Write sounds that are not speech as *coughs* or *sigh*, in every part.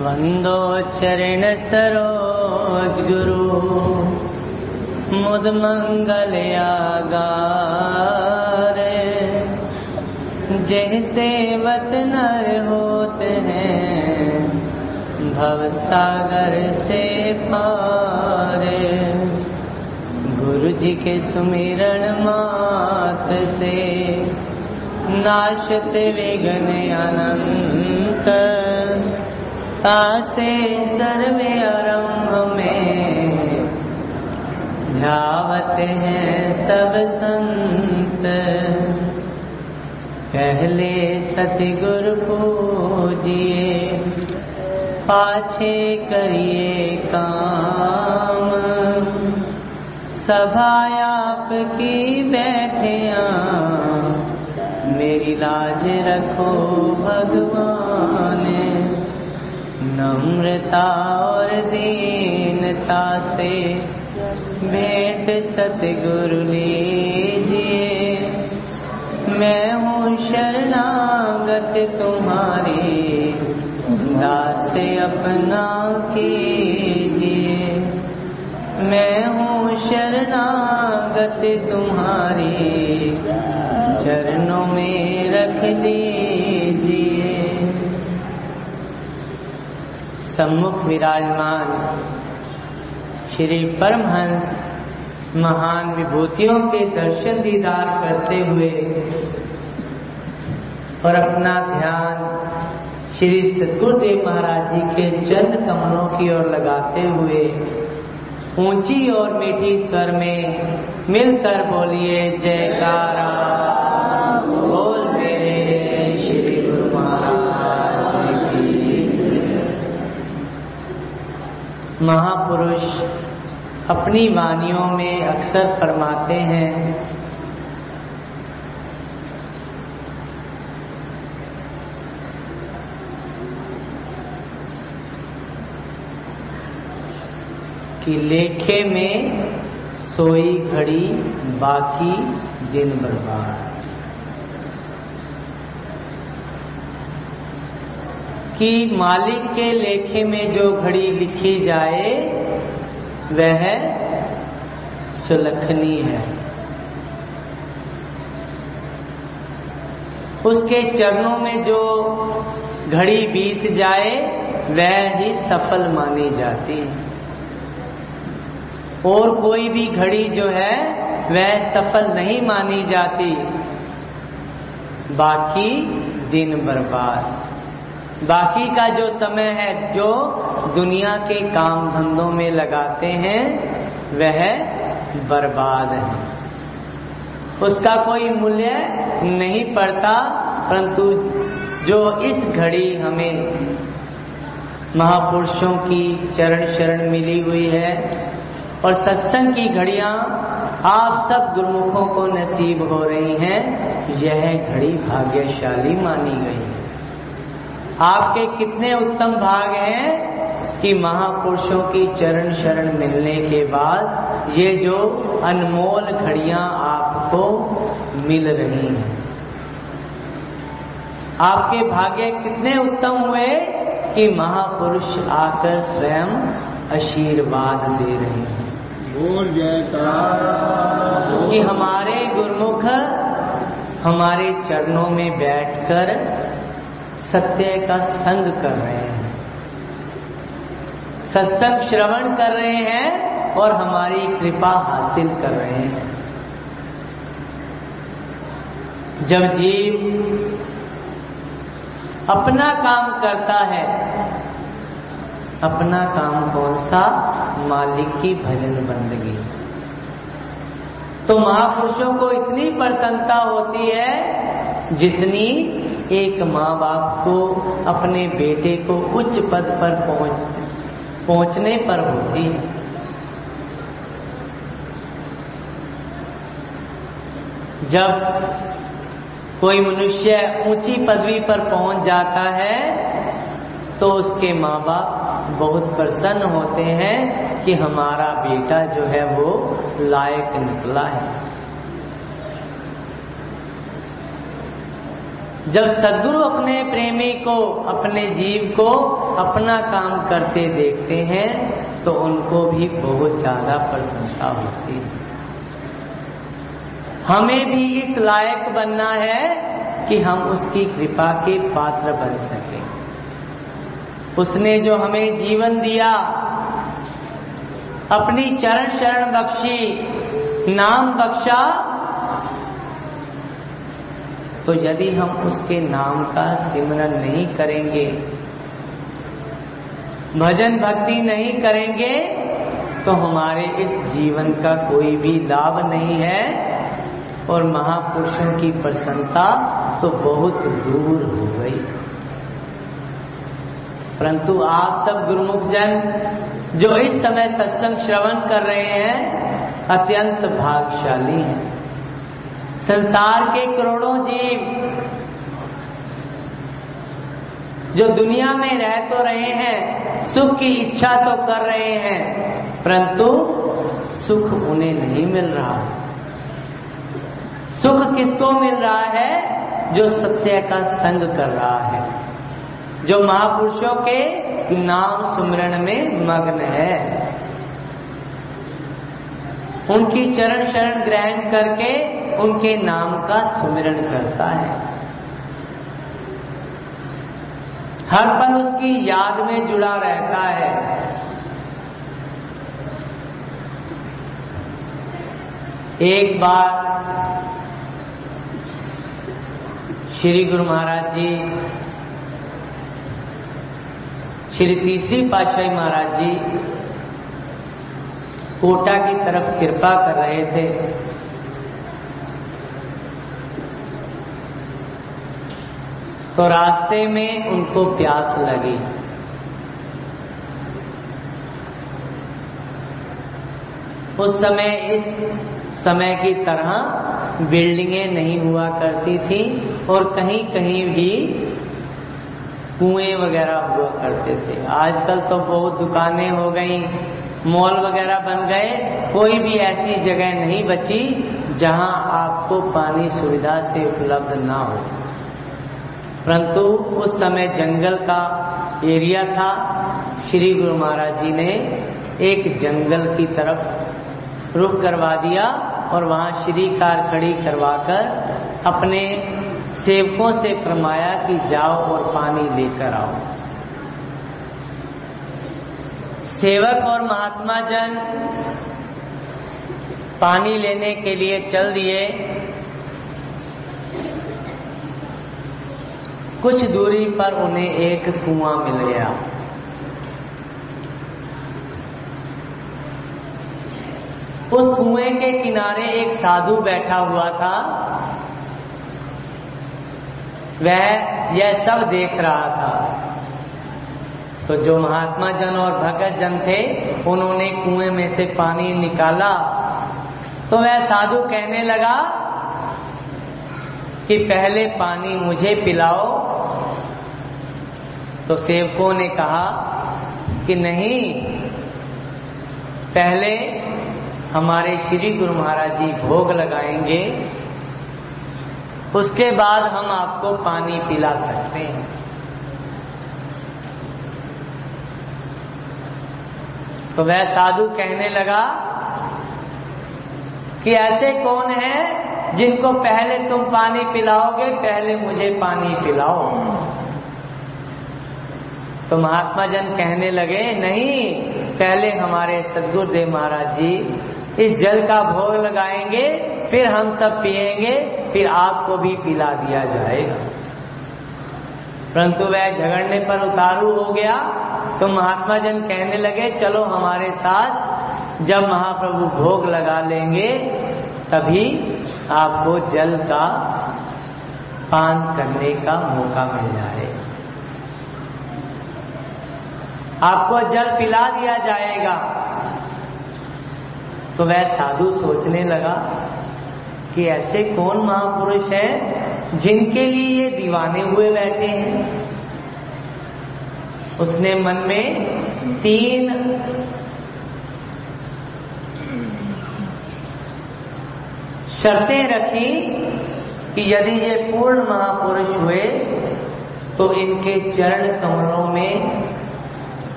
वंदो चरण सरोज गुरु। मुद मंगल आगारे। जैसे वत नर होते हैं, भव सागर से पारे। गुरु जी के सुमिरण मात्र से नाशत विघ्न अनंत। तासे सर्वे आरंभ में ध्यावत हैं सब संत। पहले सतगुरु पूजिए, पाछे करिए काम। सभा आपकी बैठिया, मेरी लाज रखो भगवान। नम्रता और दीनता से भेंट सतगुरु लीजिए। मैं हूँ शरणागत तुम्हारी। दास अपना कीजिए। मैं हूँ शरणागत तुम्हारी। चरणों में रख दीजिए सम्मुख विराजमान। श्री परमहंस महान विभूतियों के दर्शन दीदार करते हुए और अपना ध्यान श्री सतगुरुदेव महाराज जी के चरण कमलों की ओर लगाते हुए ऊँची और मीठी स्वर में मिलकर बोलिए जयकारा महापुरुष अपनी वानियों में अक्सर फरमाते हैं, कि लेखे में सोई घड़ी बाकी दिन बर्बाद। कि मालिक के लेखे में जो घड़ी लिखी जाए, वह सुलखनी है। उसके चरणों में जो घड़ी बीत जाए, वह ही सफल मानी जाती है। और कोई भी घड़ी जो है, वह सफल नहीं मानी जाती। बाकी दिन बर्बाद। बाकी का जो समय है, जो दुनिया के काम धंधों में लगाते हैं, वह बर्बाद है। उसका कोई मूल्य नहीं पड़ता, परंतु जो इस घड़ी हमें महापुरुषों की चरण शरण मिली हुई है, और सत्संग की घड़ियाँ आप सब गुरुमुखों को नसीब हो रही हैं, यह घड़ी भाग्यशाली मानी गई आपके कितने उत्तम भाग हैं कि महापुरुषों की चरण शरण मिलने के बाद ये जो अनमोल घड़ियाँ आपको मिल रही हैं। आपके भाग्य कितने उत्तम हुए कि महापुरुष आकर स्वयं आशीर्वाद दे रहे हैं। कि हमारे गुरुमुख हमारे चरणों में बैठकर सत्य का संग कर रहे हैं। सत्संग श्रवण कर रहे हैं और हमारी कृपा हासिल कर रहे हैं। जब जीव अपना काम करता है, अपना काम कौन सा? मालिक की भजन बंदगी। तो महापुरुषों को इतनी प्रसन्नता होती है जितनी एक माँ बाप को, अपने बेटे को उच्च पद पर पहुँच, पहुँचने पर होती है। जब कोई मनुष्य ऊँची पदवी पर पहुँच जाता है तो उसके माँ बाप बहुत प्रसन्न होते हैं कि हमारा बेटा जो है वो लायक निकला है। जब सदगुरु अपने प्रेमी को, अपने जीव को अपना काम करते देखते हैं तो उनको भी बहुत ज़्यादा प्रशंसा होती है। हमें भी इस लायक बनना है कि हम उसकी कृपा के पात्र बन सकें। उसने जो हमें जीवन दिया, अपनी चरण शरण बख्शी, नाम बख्शा तो यदि हम उसके नाम का सिमरन नहीं करेंगे, भजन भक्ति नहीं करेंगे तो हमारे इस जीवन का कोई भी लाभ नहीं है। और महापुरुषों की प्रसन्नता तो बहुत दूर हो गई। परंतु आप सब गुरुमुख जन, जो इस समय सत्संग श्रवण कर रहे हैं, अत्यंत भागशाली हैं। संसार के करोड़ों जीव जो दुनिया में रह तो रहे हैं, सुख की इच्छा तो कर रहे हैं, परंतु सुख उन्हें नहीं मिल रहा। सुख किसको मिल रहा है? जो सत्य का संग कर रहा है। जो महापुरुषों के नाम सुमरण में मग्न है। उनकी चरण शरण ग्रहण करके उनके नाम का सुमिरण करता है। हर पल उसकी याद में जुड़ा रहता है। एक बार श्री गुरु महाराज जी, श्री तीसरी पातशाही महाराज जी कोटा की तरफ़ कृपा कर रहे थे। तो रास्ते में उनको प्यास लगी। उस समय, इस समय की तरह बिल्डिंगें नहीं हुआ करती थी और कहीं कहीं भी कुएँ वगैरह हुआ करते थे। आजकल तो बहुत दुकानें हो गई मॉल वगैरह बन गए, कोई भी ऐसी जगह नहीं बची जहाँ आपको पानी सुविधा से उपलब्ध ना हो। परंतु उस समय जंगल का एरिया था। श्री गुरु महाराज जी ने एक जंगल की तरफ़ रुख करवा दिया और वहाँ श्री कार खड़ी करवाकर अपने सेवकों से फरमाया कि जाओ और पानी लेकर आओ। सेवक और महात्मा जन पानी लेने के लिए चल दिए। कुछ दूरी पर उन्हें एक कुआँ मिल गया। उस कुएँ के किनारे एक साधु बैठा हुआ था। वह यह सब देख रहा था। तो जो महात्मा जन और भगत जन थे, उन्होंने कुएँ में से पानी निकाला। तो वह साधु कहने लगा कि पहले पानी मुझे पिलाओ। तो सेवकों ने कहा कि नहीं, पहले हमारे श्री गुरु महाराज जी भोग लगाएँगे, उसके बाद हम आपको पानी पिला सकते हैं। तो वह साधु कहने लगा कि ऐसे कौन है जिनको पहले तुम पानी पिलाओगे, पहले मुझे पानी पिलाओ। तो महात्मा जन कहने लगे, नहीं, पहले हमारे सदगुरुदेव महाराज जी इस जल का भोग लगाएँगे, फिर हम सब पिएँगे, फिर आपको भी पिला दिया जाएगा। परंतु वह झगड़ने पर उतारू हो गया। तो महात्मा जन कहने लगे, चलो हमारे साथ जब महाप्रभु भोग लगा लेंगे, तभी आपको जल का पान करने का मौका मिल जाए। आपको जल पिला दिया जाएगा। तो वह साधु सोचने लगा कि ऐसे कौन महापुरुष है जिनके लिए ये दीवाने हुए बैठे हैं? उसने मन में तीन शर्तें रखी कि यदि ये पूर्ण महापुरुष हुए तो इनके चरण कमलों में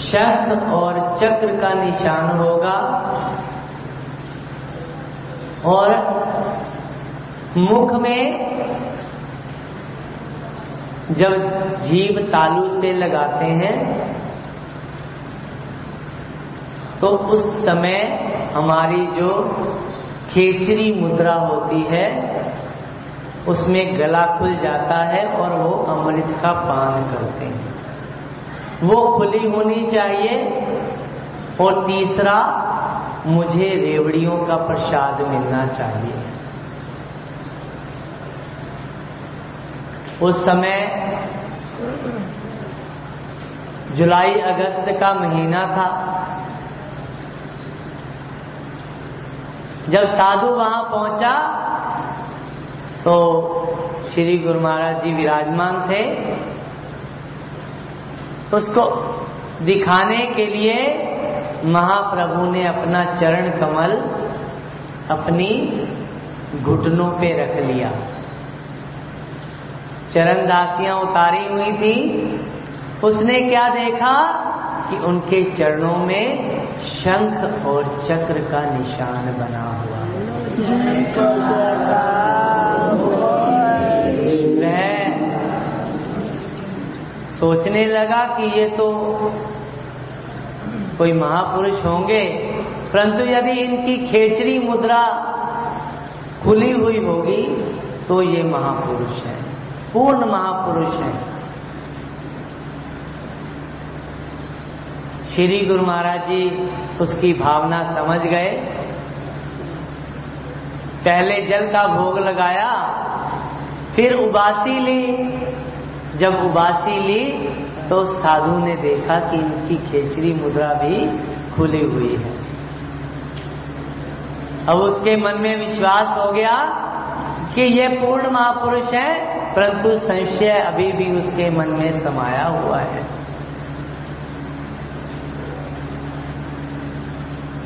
शंख और चक्र का निशान होगा और मुख में जब जीव तालू से लगाते हैं तो उस समय हमारी जो खेचरी मुद्रा होती है, उसमें गला खुल जाता है और वो अमृत का पान करते हैं। वो खुली होनी चाहिए। और तीसरा, मुझे रेवड़ियों का प्रसाद मिलना चाहिए। उस समय जुलाई अगस्त का महीना था। जब साधु वहाँ पहुँचा तो श्री गुरु महाराज जी विराजमान थे। उसको दिखाने के लिए महाप्रभु ने अपना चरण कमल अपनी घुटनों पे रख लिया। चरण दासियाँ उतारी हुई थी। उसने क्या देखा कि उनके चरणों में शंख और चक्र का निशान बना हुआ वह सोचने लगा कि ये तो कोई महापुरुष होंगे, परंतु यदि इनकी खेचरी मुद्रा खुली हुई होगी तो ये महापुरुष है। पूर्ण महापुरुष है। श्री गुरु महाराज जी उसकी भावना समझ गए। पहले जल का भोग लगाया, फिर उबासी ली। जब उबासी ली तो साधु ने देखा कि इनकी खेचरी मुद्रा भी खुली हुई है। अब उसके मन में विश्वास हो गया कि ये पूर्ण महापुरुष है परंतु संशय अभी भी उसके मन में समाया हुआ है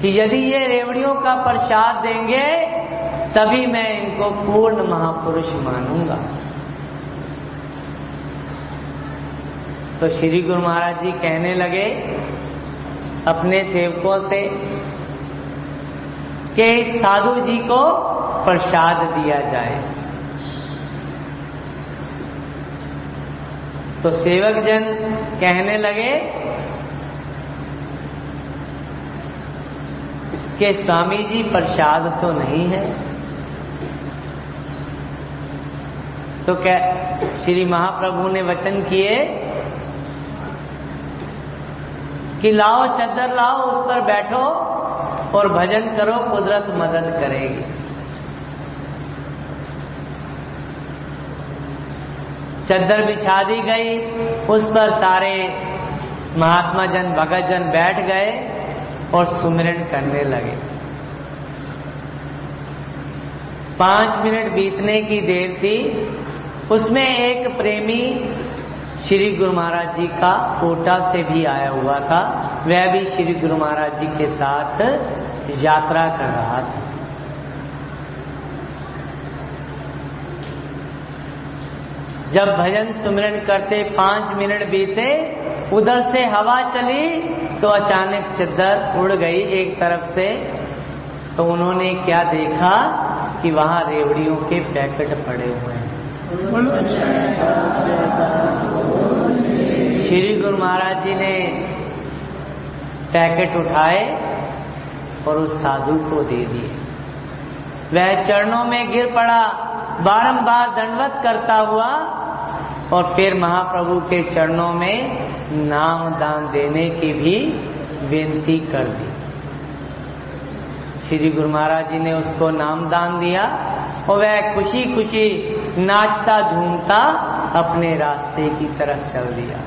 कि यदि ये रेवड़ियों का प्रसाद देंगे, तभी मैं इनको पूर्ण महापुरुष मानूँगा। तो श्री गुरु महाराज जी कहने लगे अपने सेवकों से कि साधु जी को प्रसाद दिया जाए। तो सेवक जन कहने लगे कि स्वामी जी प्रसाद तो नहीं है। तो क्या श्री महाप्रभु ने वचन किए कि लाओ, चद्दर लाओ, उस पर बैठो और भजन करो, कुदरत मदद करेगी। चद्दर बिछा दी गई। उस पर सारे महात्मा जन, भगत जन बैठ गए और सुमिरन करने लगे। पाँच मिनट बीतने की देर थी। उसमें एक प्रेमी श्री गुरु महाराज जी का कोटा से भी आया हुआ था। वह भी श्री गुरु महाराज जी के साथ यात्रा कर रहा था। जब भजन सुमिरन करते पाँच मिनट बीते, उधर से हवा चली तो अचानक चद्दर उड़ गई एक तरफ़ से। तो उन्होंने क्या देखा कि वहाँ रेवड़ियों के पैकेट पड़े हुए हैं। श्री गुरु महाराज जी ने पैकेट उठाए और उस साधु को दे दिए। वह चरणों में गिर पड़ा, बारंबार दंडवत करता हुआ और फिर महाप्रभु के चरणों में नाम दान देने की भी विनती कर दी। श्री गुरु महाराज जी ने उसको नाम दान दिया और वह खुशी खुशी नाचता, झूमता अपने रास्ते की तरफ़ चल दिया।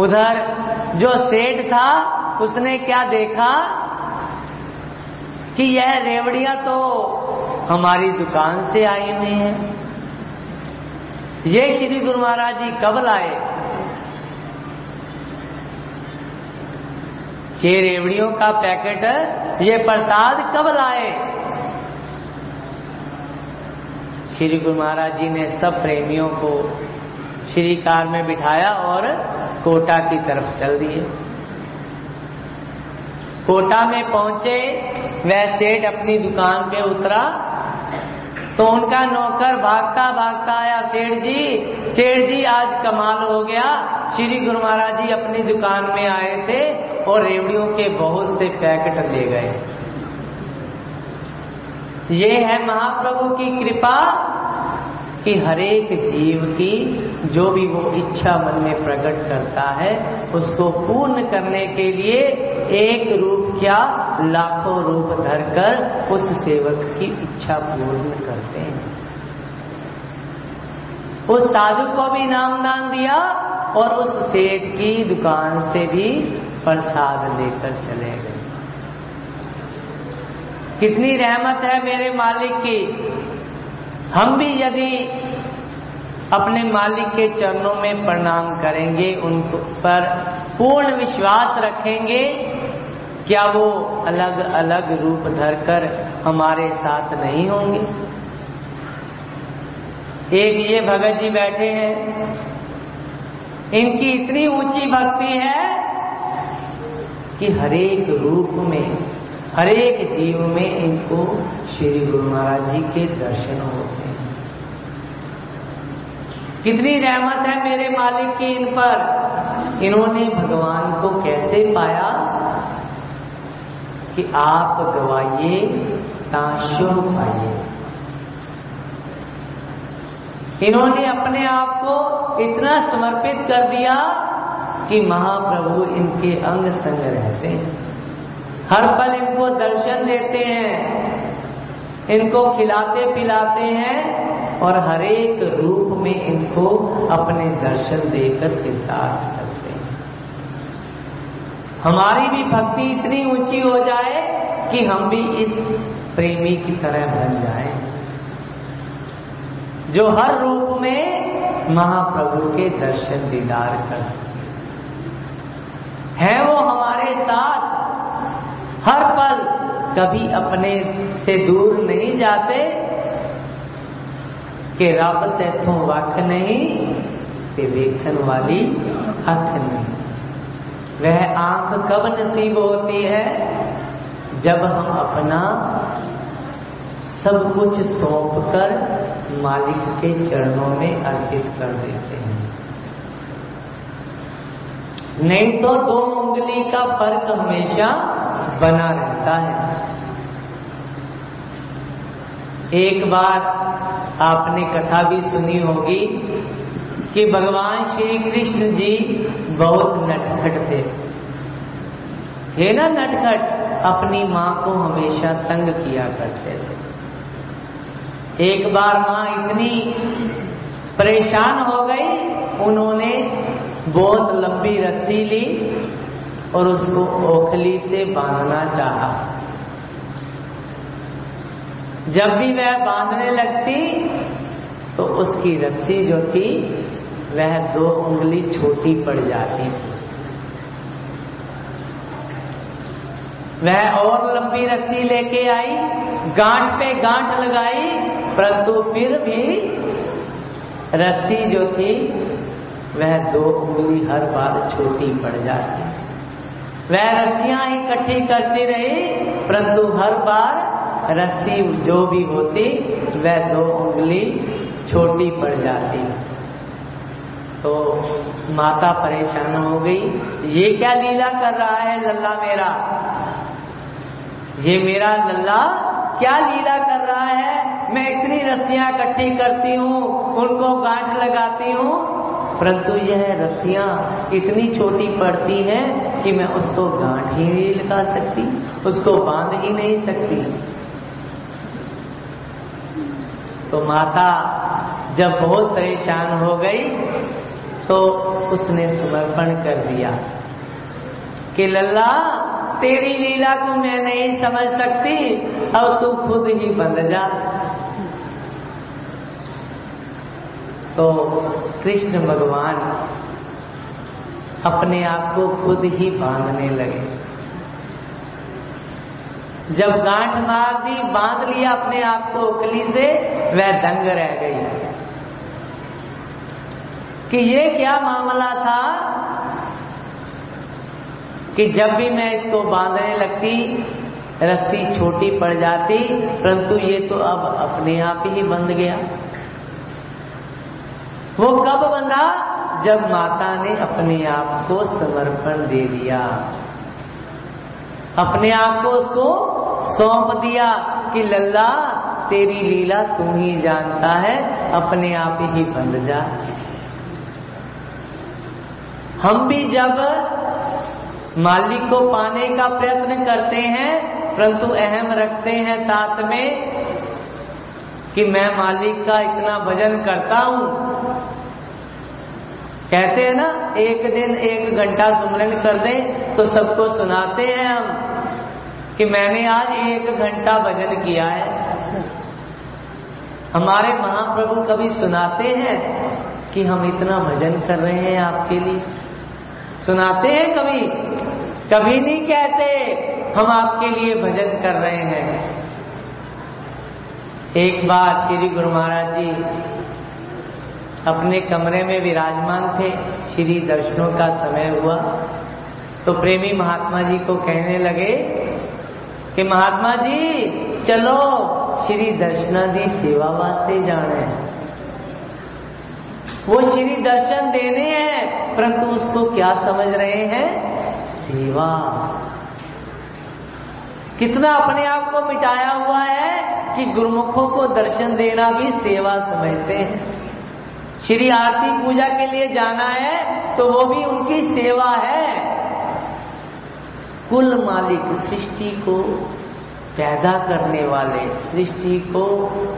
उधर जो सेठ था, उसने क्या देखा? कि यह रेवड़ियाँ तो हमारी दुकान से आई हुई हैं। ये श्री गुरु महाराज जी कब लाए? ये रेवड़ियों का पैकेट, ये प्रसाद कब लाए? श्री गुरु महाराज जी ने सब प्रेमियों को श्री कार में बिठाया और कोटा की तरफ़ चल दिए। कोटा में पहुँचे, वह सेठ अपनी दुकान पे उतरा तो उनका नौकर भागता भागता आया, सेठ जी सेठ जी, आज कमाल हो गया। श्री गुरु महाराज जी अपनी दुकान में आए थे और रेवड़ियों के बहुत से पैकेट ले गए। ये है महाप्रभु की कृपा। कि हरेक जीव की जो भी वो इच्छा मन में प्रकट करता है, उसको पूर्ण करने के लिए एक रूप क्या, लाखों रूप धरकर उस सेवक की इच्छा पूर्ण करते हैं। उस साधु को भी नाम दान दिया और उस सेठ की दुकान से भी प्रसाद लेकर चले गए। कितनी रहमत है मेरे मालिक की। हम भी यदि अपने मालिक के चरणों में प्रणाम करेंगे, उन पर पूर्ण विश्वास रखेंगे, क्या वो अलग अलग रूप धरकर हमारे साथ नहीं होंगे? एक ये भगत जी बैठे हैं। इनकी इतनी ऊँची भक्ति है कि हरेक रूप में हरेक जीव में इनको श्री गुरु महाराज जी के दर्शन होते हैं। कितनी रहमत है मेरे मालिक की इन पर। इन्होंने भगवान को कैसे पाया? कि आप गवाइए ताशो पाइए। इन्होंने अपने आप को इतना समर्पित कर दिया कि महाप्रभु इनके अंग संग रहते हैं। हर पल इनको दर्शन देते हैं। इनको खिलाते पिलाते हैं और हरेक रूप में इनको अपने दर्शन देकर कृतार्थ करते हैं। हमारी भी भक्ति इतनी ऊँची हो जाए कि हम भी इस प्रेमी की तरह बन जाए। जो हर रूप में महाप्रभु के दर्शन दीदार कर सके। है वो हमारे साथ। हर पल कभी अपने से दूर नहीं जाते कि रब तैथों वख नहीं कि वेखन वाली अख नहीं। वह आँख कब नसीब होती है? जब हम अपना सब कुछ सौंप कर मालिक के चरणों में अर्पित कर देते हैं। नहीं तो दो उंगली का फ़र्क हमेशा बना रहता है। एक बार आपने कथा भी सुनी होगी कि भगवान श्री कृष्ण जी बहुत नटखट थे। हे ना नटखट? अपनी माँ को हमेशा तंग किया करते थे। एक बार माँ इतनी परेशान हो गई, उन्होंने बहुत लंबी रस्सी ली और उसको ओखली से बांधना चाहा। जब भी वह बांधने लगती तो उसकी रस्सी जो थी, वह दो उंगली छोटी पड़ जाती थी। वह और लंबी रस्सी लेके आई, गांठ पे गांठ लगाई, परंतु फिर भी रस्सी जो थी, वह दो उंगली हर बार छोटी पड़ जाती वह रस्सियाँ इकट्ठी करती रही, परंतु हर बार रस्सी जो भी होती, वह दो उंगली छोटी पड़ जाती। तो माता परेशान हो गई, ये क्या लीला कर रहा है लल्ला मेरा? ये मेरा लल्ला क्या लीला कर रहा है? मैं इतनी रस्सियाँ इकट्ठी करती हूँ, उनको गांठ लगाती हूँ। परंतु यह रस्सियाँ इतनी छोटी पड़ती हैं कि मैं उसको गांठ ही नहीं लगा सकती, उसको बाँध ही नहीं सकती। तो माता जब बहुत परेशान हो गई तो उसने समर्पण कर दिया कि लल्ला, तेरी लीला को मैं नहीं समझ सकती, अब तू खुद ही बंध जा। तो कृष्ण भगवान अपने आप को खुद ही बांधने लगे। जब गांठ मार दी, बाँध लिया अपने आप को उकली से, वह दंग रह गई। कि ये क्या मामला था? कि जब भी मैं इसको बांधने लगती, रस्सी छोटी पड़ जाती, परंतु ये तो अब अपने आप ही बंध गया। वो कब बंधा? जब माता ने अपने आप को समर्पण दे दिया, अपने आप को उसको सौंप दिया कि, लल्ला, तेरी लीला तू ही जानता है, अपने आप ही बंध जा। हम भी जब मालिक को पाने का प्रयत्न करते हैं, परंतु अहम रखते हैं साथ में कि मैं मालिक का इतना भजन करता हूँ कहते हैं ना, एक दिन एक घंटा सुमरन कर दे तो सबको सुनाते हैं हम कि मैंने आज एक घंटा भजन किया है। हमारे महाप्रभु कभी सुनाते हैं कि हम इतना भजन कर रहे हैं आपके लिए? सुनाते हैं कभी? कभी नहीं कहते, हम आपके लिए भजन कर रहे हैं। एक बार श्री गुरु महाराज जी अपने कमरे में विराजमान थे। श्री दर्शनों का समय हुआ। तो प्रेमी महात्मा जी को कहने लगे कि महात्मा जी, चलो श्री दर्शनादि सेवा वास्ते जाने वो श्री दर्शन देने हैं, परंतु उसको क्या समझ रहे हैं? सेवा। कितना अपने आप को मिटाया हुआ है कि गुरुमुखों को दर्शन देना भी सेवा समझते हैं। श्री आरती पूजा के लिए जाना है तो वो भी उनकी सेवा है। कुल मालिक सृष्टि को पैदा करने वाले, सृष्टि को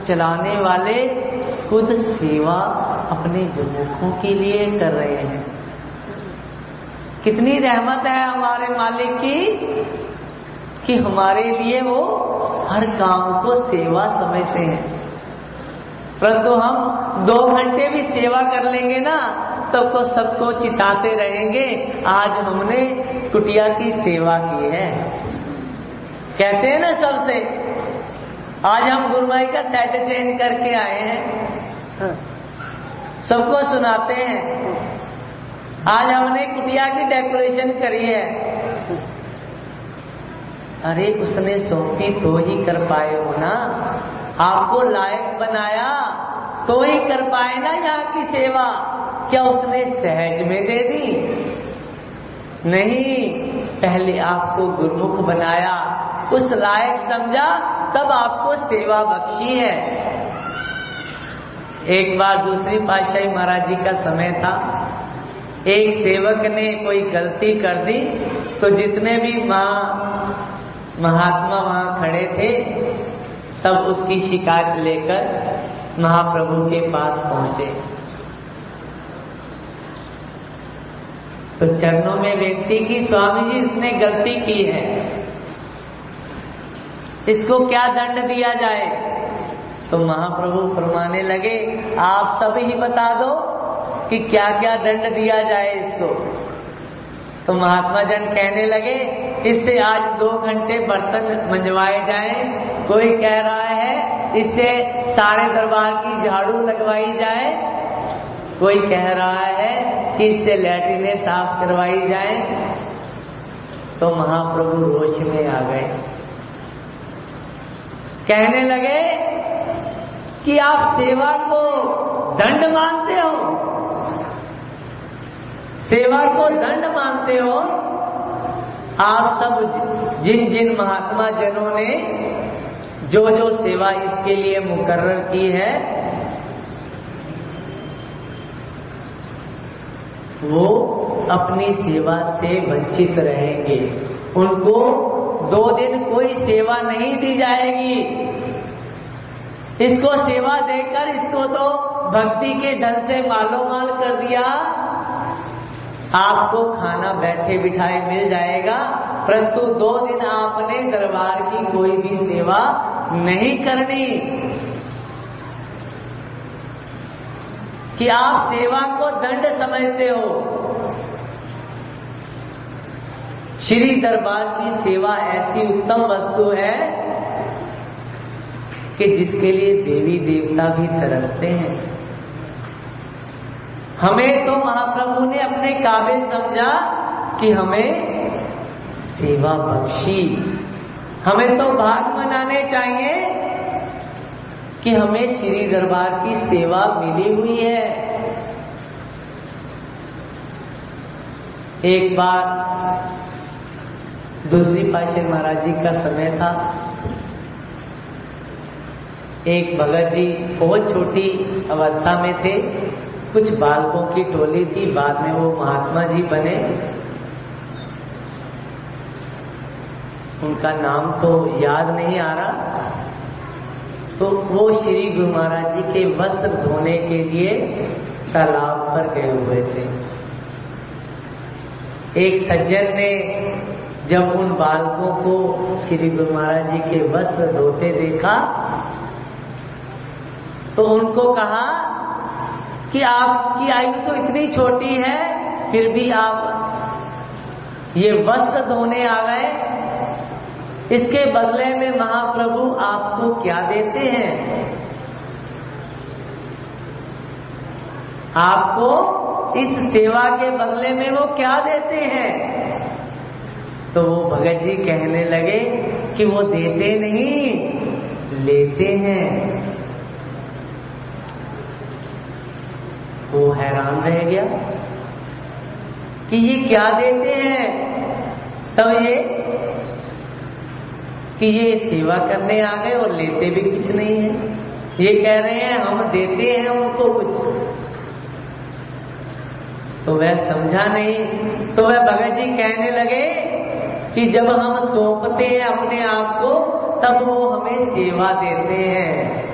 चलाने वाले खुद सेवा अपने गुरुमुखों के लिए कर रहे हैं। कितनी रहमत है हमारे मालिक की, कि हमारे लिए वो हर काम को सेवा समझते हैं। परंतु हम दो घंटे भी सेवा कर लेंगे ना तब तो सबको चिताते रहेंगे आज हमने कुटिया की सेवा की है। कहते हैं ना सबसे आज हम गुरुमाई का सेट चेंज करके आए हैं। सबको सुनाते हैं आज हमने कुटिया की डेकोरेशन करी है। अरे उसने सौंपी तो ही कर पाए हो ना। आपको लायक बनाया तो ही कर पाए ना यहाँ की सेवा। क्या उसने सहज में दे दी? नहीं, पहले आपको गुरुमुख बनाया, उस लायक समझा, तब आपको सेवा बख्शी है। एक बार दूसरी पातशाही महाराज जी का समय था। एक सेवक ने कोई गलती कर दी तो जितने भी महात्मा वहाँ खड़े थे सब उसकी शिकायत लेकर महाप्रभु के पास पहुँचे। तो चरणों में व्यक्ति की, स्वामी जी, इसने गलती की है। इसको क्या दंड दिया जाए? तो महाप्रभु फरमाने लगे, आप सब ही बता दो कि क्या क्या दंड दिया जाए इसको। तो महात्मा जन कहने लगे, इससे आज दो घंटे बर्तन मंजवाए जाए कोई कह रहा है, इससे सारे दरबार की झाड़ू लगवाई जाए। कोई कह रहा है कि इससे लैट्रिने साफ़ करवाई जाए। तो महाप्रभु रोष में आ गए। कहने लगे कि आप सेवा को दंड मानते हो। सेवा को दंड मानते हो। आप सब जिन जिन महात्मा जनों ने जो जो सेवा इसके लिए मुकर्र की है, वो अपनी सेवा से वंचित रहेंगे। उनको दो दिन कोई सेवा नहीं दी जाएगी। इसको सेवा देकर इसको तो भक्ति के धन से मालो माल कर दिया। आपको खाना बैठे बिठाए मिल जाएगा, परंतु दो दिन आपने दरबार की कोई भी सेवा नहीं करनी। कि आप सेवा को दंड समझते हो। श्री दरबार की सेवा ऐसी उत्तम वस्तु है कि जिसके लिए देवी देवता भी तरसते हैं। हमें तो महाप्रभु ने अपने काबिल समझा कि हमें सेवा बख्शी। हमें तो भाग मनाने चाहिए कि हमें श्री दरबार की सेवा मिली हुई है। एक बार दूसरी पाशे महाराज जी का समय था। एक भगत जी बहुत छोटी अवस्था में थे। कुछ बालकों की टोली थी, बाद में वो महात्मा जी बने। उनका नाम तो याद नहीं आ रहा। तो वो श्री गुरु महाराज जी के वस्त्र धोने के लिए तालाब पर गए हुए थे। एक सज्जन ने जब उन बालकों को श्री गुरु महाराज जी के वस्त्र धोते देखा तो उनको कहा कि आपकी आयु तो इतनी छोटी है, फिर भी आप ये वस्त्र धोने आ गए इसके बदले में महाप्रभु आपको क्या देते हैं? आपको इस सेवा के बदले में वो क्या देते हैं? तो वो भगत जी कहने लगे कि वो देते नहीं, लेते हैं। वो हैरान रह गया कि ये क्या देते हैं? तब ये कि ये सेवा करने आ गए और लेते भी कुछ नहीं है। ये कह रहे हैं, हम देते हैं उनको कुछ। तो वह समझा नहीं। तो वह भगत जी कहने लगे कि जब हम सौंपते हैं अपने आप को, तब वो हमें सेवा देते हैं।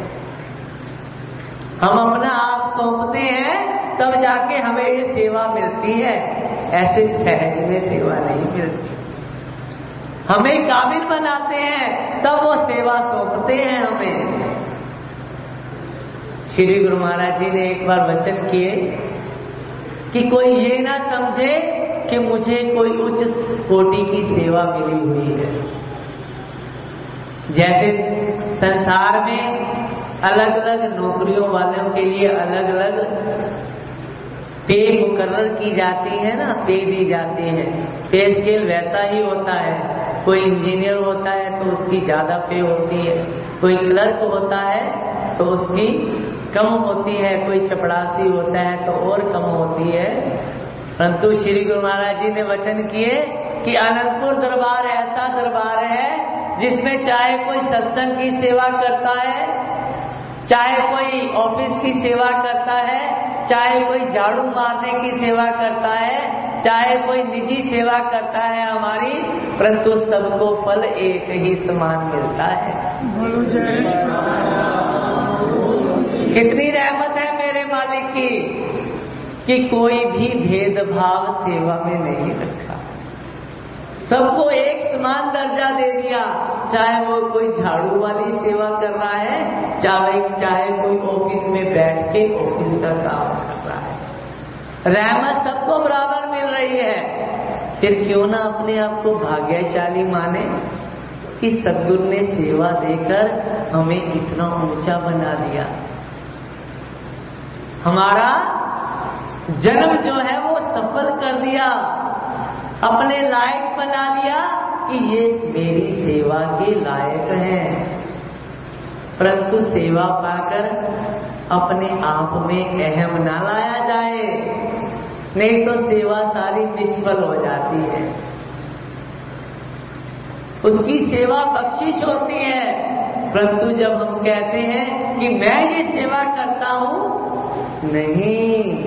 हम अपना आप सौंपते हैं, तब जाके हमें ये सेवा मिलती है। ऐसे सहज में सेवा नहीं मिलती। हमें काबिल बनाते हैं, तब वो सेवा सौंपते हैं हमें। श्री गुरु महाराज जी ने एक बार वचन किए कि कोई ये ना समझे कि मुझे कोई उच्च कोटि की सेवा मिली हुई है। जैसे संसार में अलग अलग नौकरियों वालों के लिए अलग अलग पे मुकर्र की जाती है ना, पे दी जाती है। पे स्केल वैसा ही होता है। कोई इंजीनियर होता है तो उसकी ज़्यादा पे होती है, कोई क्लर्क होता है तो उसकी कम होती है, कोई चपड़ासी होता है तो और कम होती है। परंतु श्री गुरु महाराज जी ने वचन किए कि आनंदपुर दरबार ऐसा दरबार है जिसमें चाहे कोई सत्संग की सेवा करता है, चाहे कोई ऑफ़िस की सेवा करता है, चाहे कोई झाड़ू मारने की सेवा करता है चाहे कोई निजी सेवा करता है हमारी परंतु सबको फल एक ही समान मिलता है। कितनी रहमत है मेरे मालिक की कि कोई भी भेदभाव सेवा में नहीं रखा। सबको एक समान दर्जा दे दिया चाहे वो कोई झाड़ू वाली सेवा कर रहा है चाहे चाहे कोई ऑफ़िस में बैठ के ऑफ़िस का काम। कर रहा रहमत सबको बराबर मिल रही है। फिर क्यों ना अपने आप को भाग्यशाली माने कि सदगुरु ने सेवा देकर हमें इतना ऊँचा बना दिया। हमारा जन्म जो है वो सफल कर दिया, अपने लायक बना लिया कि ये मेरी सेवा के लायक हैं। परंतु सेवा पाकर अपने आप में अहम ना लाया जाए, नहीं तो सेवा सारी निष्फल हो जाती है। उसकी सेवा बख्शिश होती है। परंतु जब हम कहते हैं कि मैं ये सेवा करता हूँ, नहीं,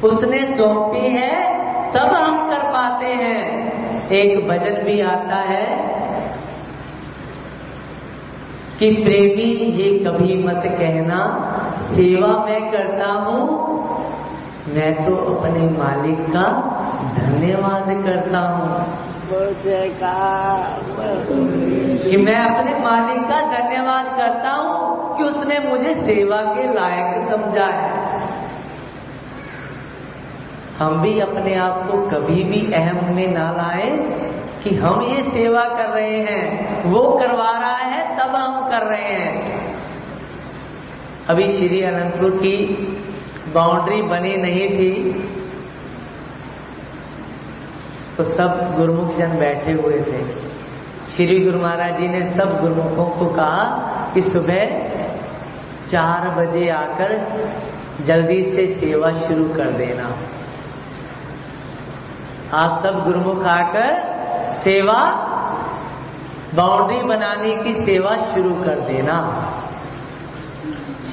उसने सौंपी है, तब हम कर पाते हैं। एक भजन भी आता है कि प्रेमी ये कभी मत कहना सेवा मैं करता हूँ, मैं तो अपने मालिक का धन्यवाद करता हूँ। कि मैं अपने मालिक का धन्यवाद करता हूँ कि उसने मुझे सेवा के लायक समझा है हम भी अपने आप को कभी भी अहम में ना लाए कि हम ये सेवा कर रहे हैं, वो करवा रहा है, तब हम कर रहे हैं। अभी श्री अनंतपुर की बाउंड्री बनी नहीं थी तो सब गुरुमुख जन बैठे हुए थे। श्री गुरु महाराज जी ने सब गुरुमुखों को कहा कि सुबह चार बजे आकर जल्दी से सेवा शुरू कर देना। आप सब गुरुमुख आकर सेवा, बाउंड्री बनाने की सेवा शुरू कर देना।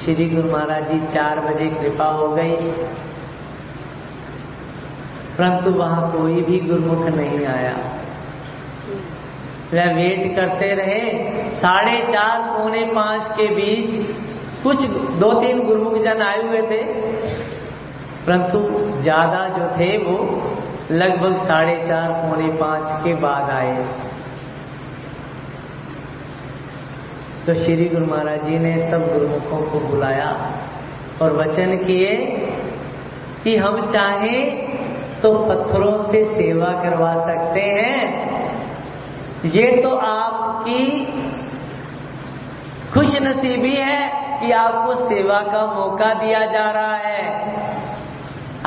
श्री गुरु महाराज जी चार बजे कृपा हो गई। परंतु वहाँ कोई भी गुरुमुख नहीं आया। वह वेट करते रहे। साढ़े चार, पौने पाँच के बीच कुछ दो तीन गुरुमुख जन आए हुए थे। परंतु ज़्यादा जो थे वो लगभग साढ़े चार, पौने पाँच के बाद आए। तो श्री गुरु महाराज जी ने सब गुरुमुखों को बुलाया और वचन किए कि हम चाहें तो पत्थरों से सेवा करवा सकते हैं। ये तो आपकी खुश नसीबी है कि आपको सेवा का मौका दिया जा रहा है।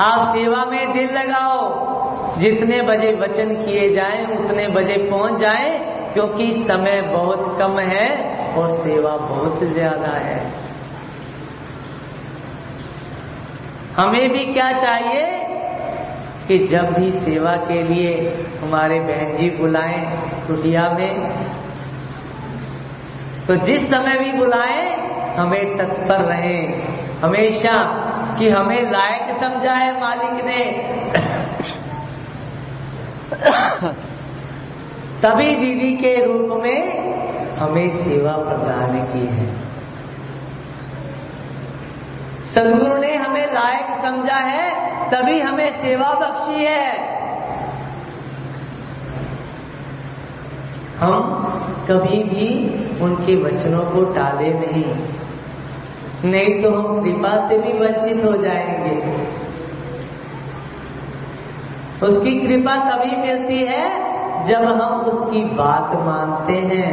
आप सेवा में दिल लगाओ। जितने बजे वचन किए जाएँ, उतने बजे पहुँच जाएँ, क्योंकि समय बहुत कम है। और सेवा बहुत ज़्यादा है। हमें भी क्या चाहिए? कि जब भी सेवा के लिए हमारे बहन जी बुलाएँ कुटिया में तो जिस समय भी बुलाएँ, हमें तत्पर रहें। हमेशा कि हमें लायक समझा है मालिक ने। *coughs* तभी दीदी के रूप में हमें सेवा प्रदान की है। सदगुरु ने हमें लायक समझा है, तभी हमें सेवा बख्शी है। हम कभी भी उनके वचनों को टाले नहीं। नहीं तो हम कृपा से भी वंचित हो जाएँगे। उसकी कृपा तभी मिलती है जब हम उसकी बात मानते हैं,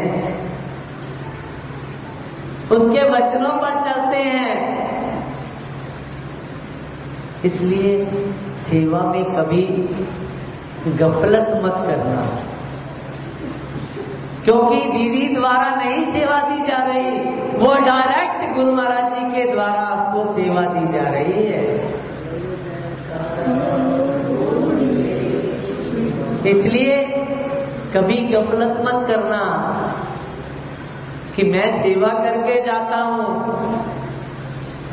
उसके वचनों पर चलते हैं, इसलिए सेवा में कभी गफलत मत करना। क्योंकि दीदी द्वारा नहीं सेवा दी जा रही, वो डायरेक्ट गुरु महाराज जी के द्वारा आपको सेवा दी जा रही है। इसलिए कभी गफलत मत करना कि मैं सेवा करके जाता हूँ।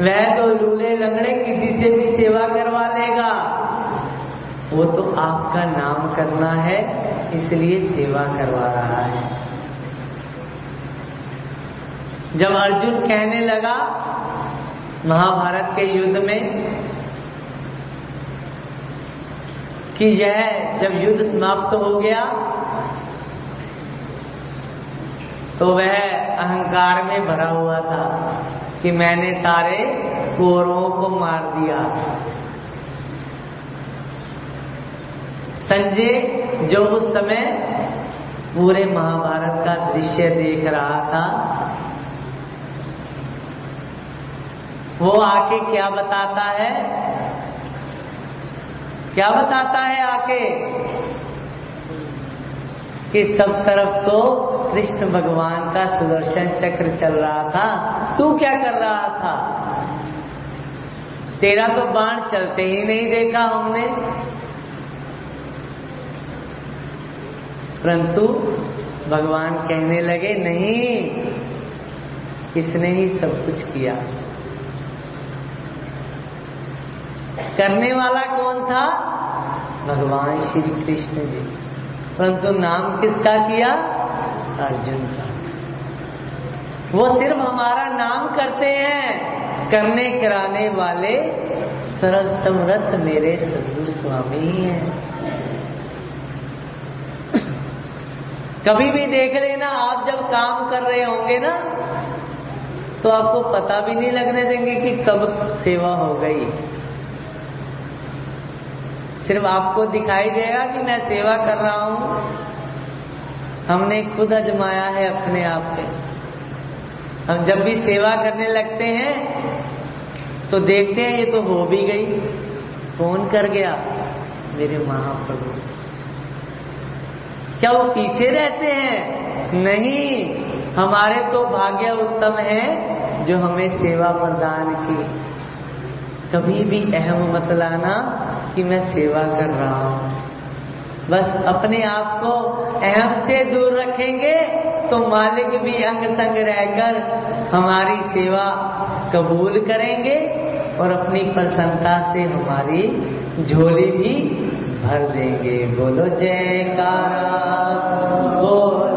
वह तो लूले लंगड़े किसी से भी सेवा करवा लेगा। वो तो आपका नाम करना है, इसलिए सेवा करवा रहा है। जब अर्जुन कहने लगा, महाभारत के युद्ध में, कि यह जब युद्ध समाप्त हो गया तो वह अहंकार में भरा हुआ था कि मैंने सारे कौरवों को मार दिया। संजय जो उस समय पूरे महाभारत का दृश्य देख रहा था, वो आके क्या बताता है? क्या बताता है आके? कि सब तरफ़ तो कृष्ण भगवान का सुदर्शन चक्र चल रहा था। तू क्या कर रहा था? तेरा तो बाण चलते ही नहीं देखा हमने। परंतु भगवान कहने लगे, नहीं, इसने ही सब कुछ किया। करने वाला कौन था? भगवान श्री कृष्ण जी। परंतु नाम किसका किया? अर्जुन का। वो सिर्फ़ हमारा नाम करते हैं, करने कराने वाले सरल समरथ मेरे सदगुरु स्वामी ही। हैं कभी भी देख लेना, आप जब काम कर रहे होंगे ना तो आपको पता भी नहीं लगने देंगे कि कब सेवा हो गई। सिर्फ़ आपको दिखाई देगा कि मैं सेवा कर रहा हूँ। हमने खुद अजमाया है अपने आप पे। हम जब भी सेवा करने लगते हैं तो देखते हैं ये तो हो भी गई। कौन कर गया, मेरे महाप्रभु। क्या वो पीछे रहते हैं? नहीं, हमारे तो भाग्य उत्तम है जो हमें सेवा प्रदान की। कभी भी अहम मत लाना कि मैं सेवा कर रहा हूँ। बस अपने आप को अहम से दूर रखेंगे तो मालिक भी अंग संग रहकर हमारी सेवा कबूल करेंगे और अपनी प्रसन्नता से हमारी झोली भी भर देंगे। बोलो, जयकारा। बोल।